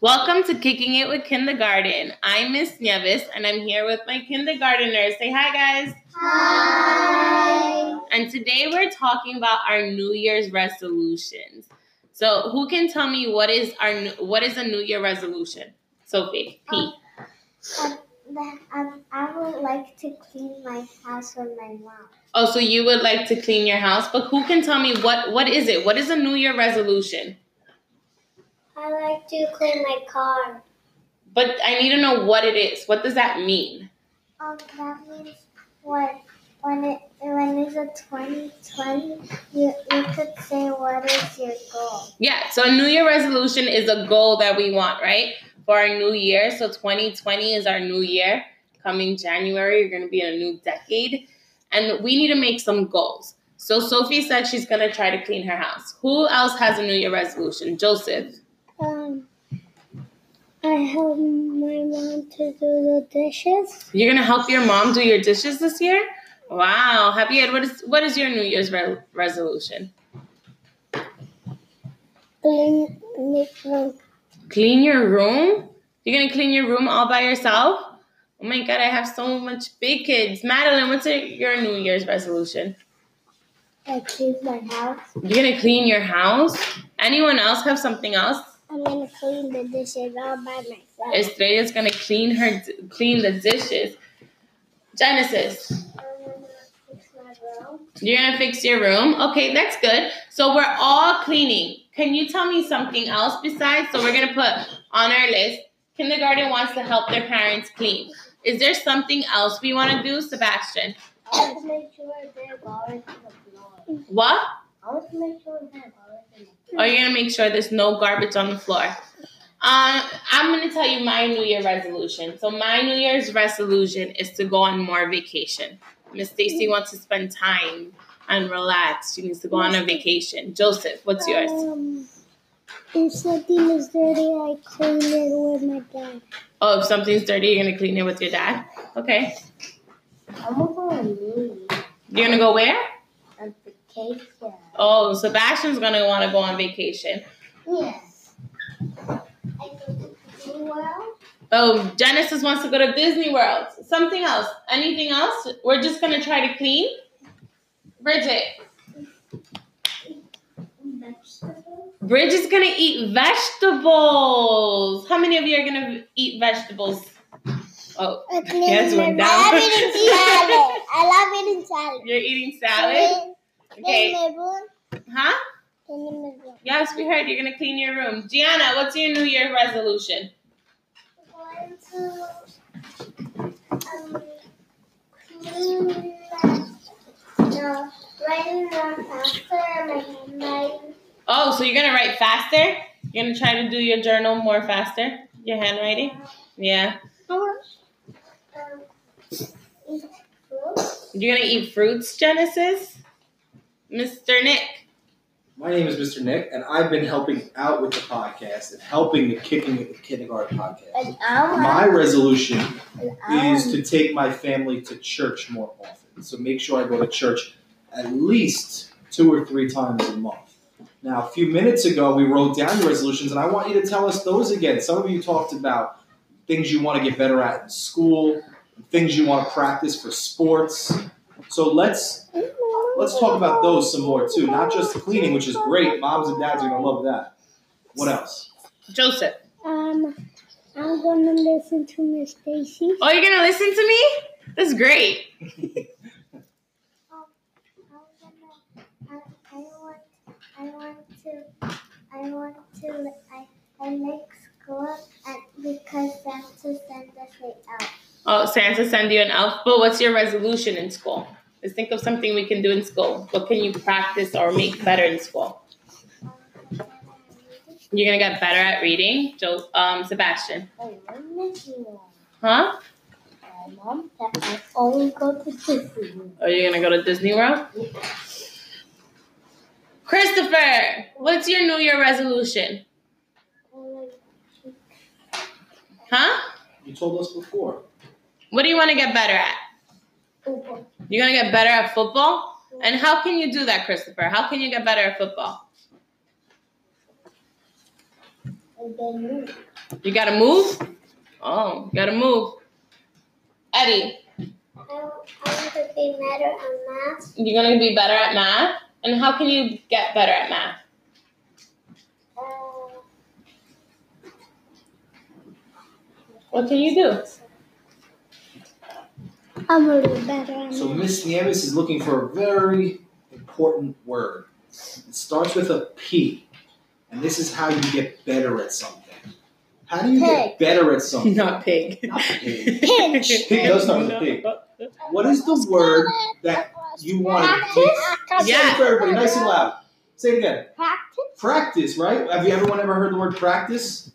Welcome to Kicking It with Kindergarten. I'm Miss Nieves and I'm here with my kindergarteners. Say hi, guys. Hi. And today we're talking about our New Year's resolutions. So, who can tell me what is our what is a New Year resolution? Sophie, P. Um, um, I would like to clean my house with my mom. Oh, so you would like to clean your house, but who can tell me what what is it? What is a New Year resolution? I like to clean my car. But I need to know what it is. What does that mean? Um, that means when when it when it's a twenty twenty, you you could say what is your goal. Yeah, so a New Year resolution is a goal that we want, right? For our new year. So 2020 is our new year. Coming January, you're going to be in a new decade. And we need to make some goals. So Sophie said she's going to try to clean her house. Who else has a New Year resolution? Joseph. Um, I help my mom to do the dishes. You're going to help your mom do your dishes this year? Wow. Javier, what is, what is your New Year's re- resolution? Clean room. Clean your room? You're going to clean your room all by yourself? Oh my God, I have so much big kids. Madeline, what's your- your New Year's resolution? I clean my house. You're gonna clean your house. Anyone else have something else? I'm gonna clean the dishes all by myself. Estrella's gonna clean her clean the dishes. Genesis, gonna fix my room. you're gonna fix your room. Okay, that's good. So we're all cleaning. Can you tell me something else besides? So we're gonna put on our list. Kindergarten wants to help their parents clean. Is there something else we want to do, Sebastian? I want to make sure to the floor. What? I want to make sure to the Are you're gonna make sure there's no garbage on the floor? Um, I'm gonna tell you my New Year resolution. So my New Year's resolution is to go on more vacation. Miss Stacy wants to spend time and relax. She needs to go on a vacation. Joseph, what's yours? Um, if something is dirty, I clean it with my dad. Oh, if something's dirty, you're gonna clean it with your dad. Okay. I'm going to You're gonna go where? On vacation. Oh, Sebastian's gonna want to go on vacation. Yes. I go to Disney World. Oh, Genesis wants to go to Disney World. Something else? Anything else? We're just gonna try to clean. Bridget. Vegetables. Bridget's gonna eat vegetables. How many of you are gonna eat vegetables? Oh, I Yes, went down. I love eating salad. I love eating salad. you're eating salad? Okay. my room. Huh? Clean my room. Yes, we heard you're gonna clean your room. Gianna, what's your New Year resolution? going to um, clean writing faster my. Oh, so you're gonna write faster? You're gonna try to do your journal more faster? Your handwriting? Yeah. Um. You're gonna eat fruits, Genesis? Mr. Nick. My name is Mr. Nick, and I've been helping out with the podcast and helping the Kicking It with Kindergarten podcast. My resolution is to take my family to church more often. So make sure I go to church at least two or three times a month. Now, a few minutes ago, we wrote down your resolutions, and I want you to tell us those again. Some of you talked about things you want to get better at in school, things you want to practice for sports. So let's let's talk about those some more too. Not just cleaning, which is great. Moms and dads are gonna love that. What else? Joseph. Um, I'm gonna listen to Miss Stacy. Oh, you're gonna listen to me? That's great. I, I want, I want to, I want to, I, I like school at, because Santa sent us it out. Oh, Santa send you an elf. But what's your resolution in school? Let's think of something we can do in school. What can you practice or make better in school? You're gonna get better at reading, Joe. Um, Sebastian. I miss you. Huh? Mom said I only go to Disney. Are you gonna go to Disney World? Christopher, what's your New Year resolution? Huh? You told us before. What do you want to get better at? You're gonna get better at football? And how can you do that, Christopher? How can you get better at football? and then move. You gotta move? Oh, you gotta move. Eddie, I want, to be better on math. you're gonna be better at math? And how can you get better at math? Uh, What can you do? I'm a little better So Miss Nieves is looking for a very important word. It starts with a P, and this is how you get better at something. How do you get better at something? Not pig. Not pig. Pinch. Pig does start with a P. What is the word that you want to teach? Say Yeah. it for everybody, nice and loud. Say it again. Practice. Practice, right? Have you everyone ever heard the word practice?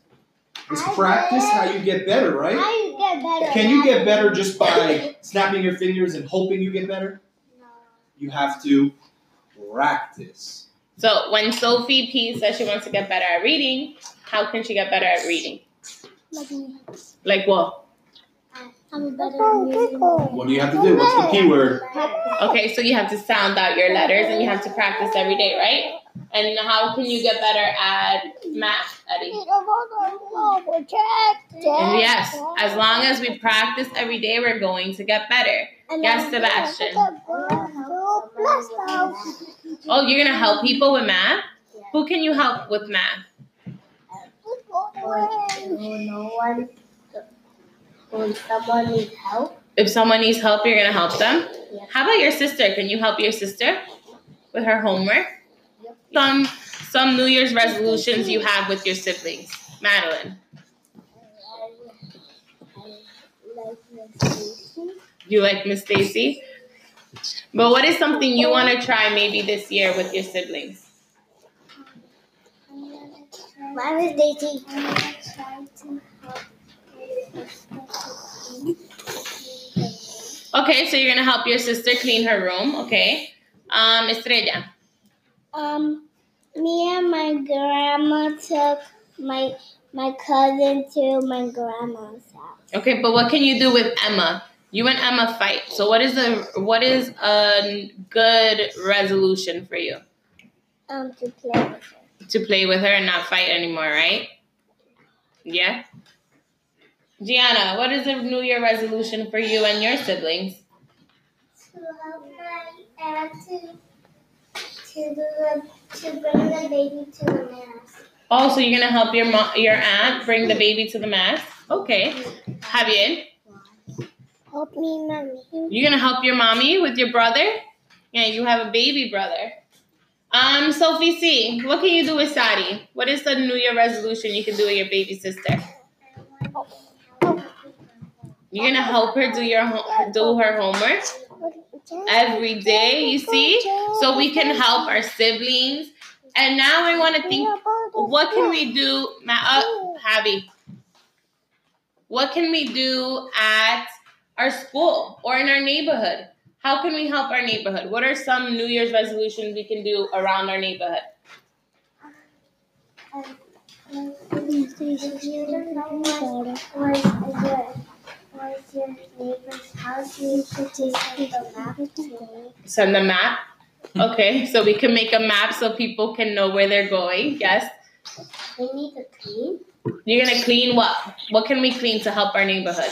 Is practice how you get better, right? How you get better? Can you get better just by snapping your fingers and hoping you get better? No. You have to practice. So when Sophie P says she wants to get better at reading, how can she get better at reading? Like. Like what? Uh, I'm better at reading. What do you have to do? What's the key word? Okay, so you have to sound out your letters and you have to practice every day, right? And how can you get better at math, Eddie? Yes, as long as we practice every day, we're going to get better. Yes, Sebastian. Oh, you're gonna help people with math? Who can you help with math? No one. When someone needs help, If someone needs help, you're gonna help them. How about your sister? Can you help your sister with her homework? Some some New Year's resolutions you have with your siblings, Madeline. You like Miss Stacy? But what is something you want to try maybe this year with your siblings? My name is Daisy. I'm gonna try to help Okay, so you're gonna help your sister clean her room. Okay, um, Estrella. Um, me and my grandma took my my cousin to my grandma's house. Okay, but what can you do with Emma? You and Emma fight. So what is a what is a good resolution for you? Um, to play with her. To play with her and not fight anymore, right? Yeah. Gianna, what is a New Year resolution for you and your siblings? To help my aunt to the, to bring the baby to the mass. Oh, so you're gonna help your mo- your aunt bring the baby to the mass? Okay. Javier, Help me, mommy. you're gonna help your mommy with your brother? Yeah, you have a baby brother. Um, Sophie C, what can you do with Sadi? What is the New Year resolution you can do with your baby sister? You're gonna help her do your do her homework every day. You see, so we can help our siblings. And now I want to think, what can we do, Ma- uh? What can we do at our school or in our neighborhood? How can we help our neighborhood? What are some New Year's resolutions we can do around our neighborhood? Was your neighbor's house, you should send the map to me. Send a map. Okay, so we can make a map so people can know where they're going. Yes. We need to clean. You're gonna clean what? What can we clean to help our neighborhood?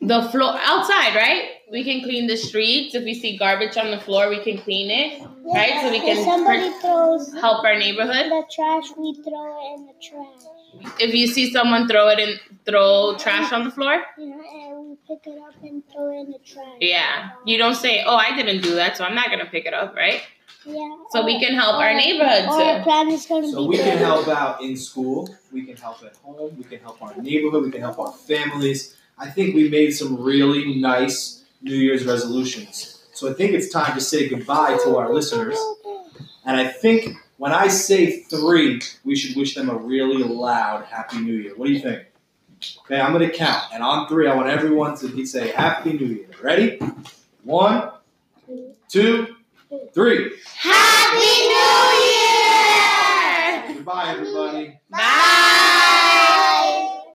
The floor outside, right? We can clean the streets. If we see garbage on the floor, we can clean it, right? So we can somebody per- throws help our neighborhood. the trash, we throw it in the trash. If you see someone throw it in, throw trash on the floor, You know, and we pick it up and throw it in the trash. yeah, you don't say, "Oh, I didn't do that, so I'm not gonna pick it up," right? Yeah. So we can help our neighborhood Or our plan is going to So be we can help out in school, we can help at home, we can help our neighborhood, we can help our families. I think we made some really nice New Year's resolutions. So I think it's time to say goodbye to our listeners. And I think when I say three, we should wish them a really loud Happy New Year. What do you think? Okay, I'm gonna count, and on three, I want everyone to say Happy New Year. Ready? One, two, three. Happy New Year! Goodbye, everybody. Bye.